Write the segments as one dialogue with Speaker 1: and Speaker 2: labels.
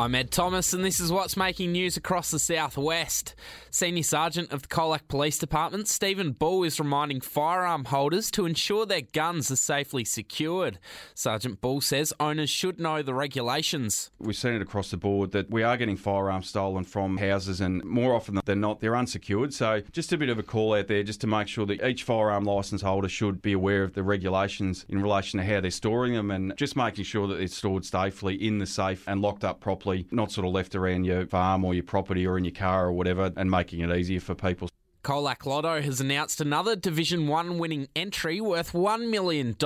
Speaker 1: I'm Ed Thomas, and this is what's making news across the southwest. Senior Sergeant of the Colac Police Department, Stephen Bull, is reminding firearm holders to ensure their guns are safely secured. Sergeant Bull says owners should know the regulations.
Speaker 2: We've seen it across the board that we are getting firearms stolen from houses, and more often than not, they're unsecured. So, just a bit of a call out there just to make sure that each firearm licence holder should be aware of the regulations in relation to how they're storing them and just making sure that it's stored safely in the safe and locked up properly properly, not sort of left around your farm or your property or in your car or whatever, and making it easier for people.
Speaker 1: Colac Lotto has announced another Division 1 winning entry worth $1 million.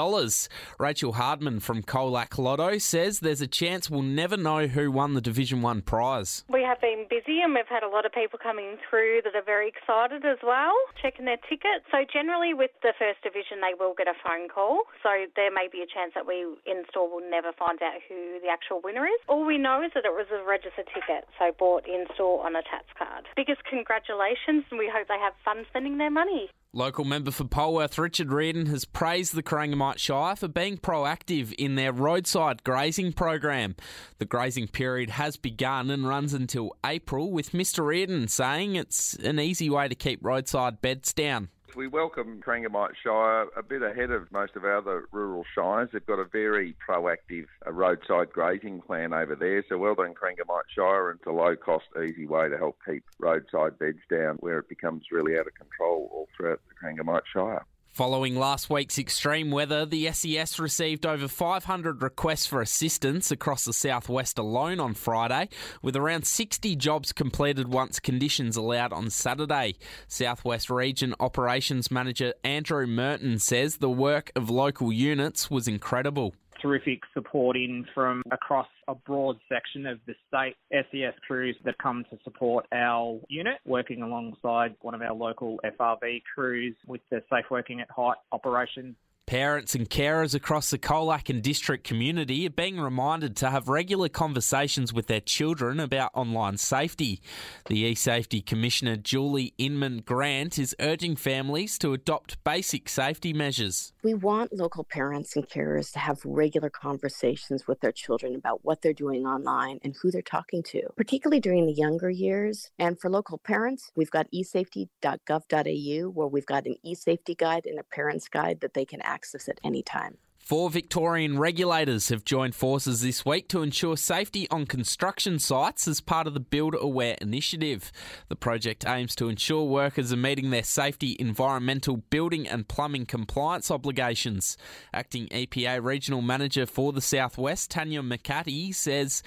Speaker 1: Rachel Hardman from Colac Lotto says there's a chance we'll never know who won the Division 1 prize.
Speaker 3: We have been busy and we've had a lot of people coming through that are very excited as well, checking their tickets. So generally with the first division they will get a phone call. So there may be a chance that we in store will never find out who the actual winner is. All we know is that it was a registered ticket, so bought in store on a Tatts card. Biggest congratulations and we hope they have fun spending their money.
Speaker 1: Local member for Polwarth, Richard Riordan, has praised the Corangamite Shire for being proactive in their roadside grazing program. The grazing period has begun and runs until April, with Mr. Riordan saying it's an easy way to keep roadside beds down.
Speaker 4: We welcome Corangamite Shire a bit ahead of most of our other rural shires. They've got a very proactive uh, roadside grazing plan over there. So well done, Corangamite Shire, it's a low cost, easy way to help keep roadside beds down where it becomes really out of control all throughout the Corangamite Shire.
Speaker 1: Following last week's extreme weather, the SES received over 500 requests for assistance across the southwest alone on Friday, with around 60 jobs completed once conditions allowed on Saturday. Southwest Region Operations Manager Andrew Merton says the work of local units was incredible
Speaker 5: terrific support in from across a broad section of the state. SES crews that come to support our unit, working alongside one of our local FRV crews with the Safe Working at Height operations
Speaker 1: Parents and carers across the Colac and district community are being reminded to have regular conversations with their children about online safety. The eSafety Commissioner Julie Inman Grant is urging families to adopt basic safety measures.
Speaker 6: We want local parents and carers to have regular conversations with their children about what they're doing online and who they're talking to, particularly during the younger years. And for local parents, we've got esafety.gov.au where we've got an eSafety guide and a parent's guide that they can access access at any time.
Speaker 1: Four Victorian regulators have joined forces this week to ensure safety on construction sites as part of the Build Aware initiative. The project aims to ensure workers are meeting their safety, environmental, building, and plumbing compliance obligations. Acting EPA Regional Manager for the Southwest, Tanya McCarty, says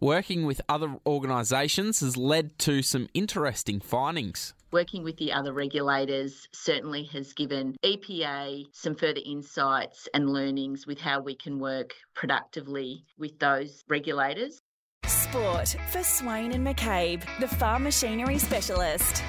Speaker 1: working with other organisations has led to some interesting findings
Speaker 7: working with the other regulators certainly has given EPA some further insights and learnings with how we can work productively with those regulators.
Speaker 8: Sport for Swain and McCabe, the farm machinery specialist.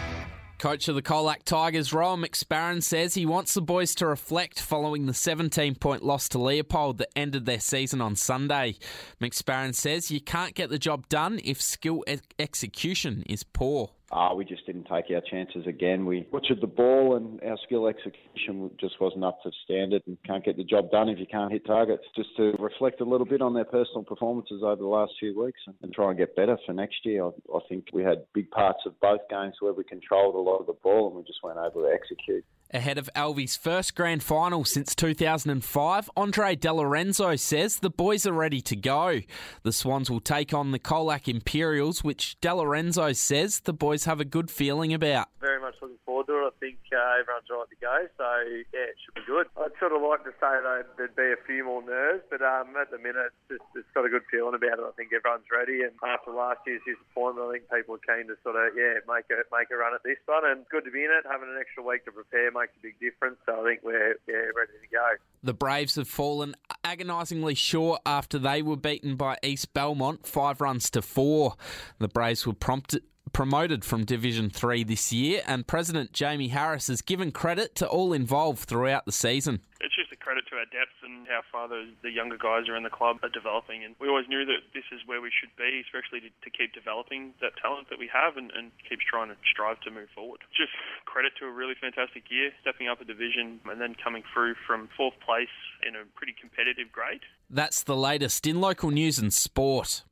Speaker 1: Coach of the Colac Tigers, Rowan McSparron, says he wants the boys to reflect following the 17 point loss to Leopold that ended their season on Sunday. McSparron says you can't get the job done if skill execution is poor
Speaker 9: uh, we just didn't take our chances again. We butchered the ball and our skill execution just wasn't up to standard and can't get the job done if you can't hit targets. Just to reflect a little bit on their personal performances over the last few weeks and, and try and get better for next year. I, I think we had big parts of both games where we controlled a lot of the ball and we just weren't able to execute.
Speaker 1: Ahead of Alvie's first grand final since 2005, Andre DeLorenzo says the boys are ready to go. The Swans will take on the Colac Imperials, which DeLorenzo says the boys have a good feeling about.
Speaker 10: Very much looking forward to it. I think uh, everyone's right to go, so yeah, it should be good. I'd sort of like to say that there'd be a few more nerves, but um, at the minute, it's, just, it's got a good feeling about it. I think everyone's ready, and after last year's disappointment, I think people are keen to sort of yeah make a make a run at this one, and good to be in it. Having an extra week to prepare makes a big difference. So I think we're yeah, ready to go.
Speaker 1: The Braves have fallen agonisingly short after they were beaten by East Belmont five runs to four. The Braves were prompted promoted from Division 3 this year, and President Jamie Harris has given credit to all involved throughout the season.
Speaker 11: It's just a credit to our depth and how far the, the younger guys are in the club are developing. And we always knew that this is where we should be, especially to, to keep developing that talent that we have and, and keep trying to strive to move forward. Just credit to a really fantastic year, stepping up a division and then coming through from fourth place in a pretty competitive grade.
Speaker 1: That's the latest in local news and sport.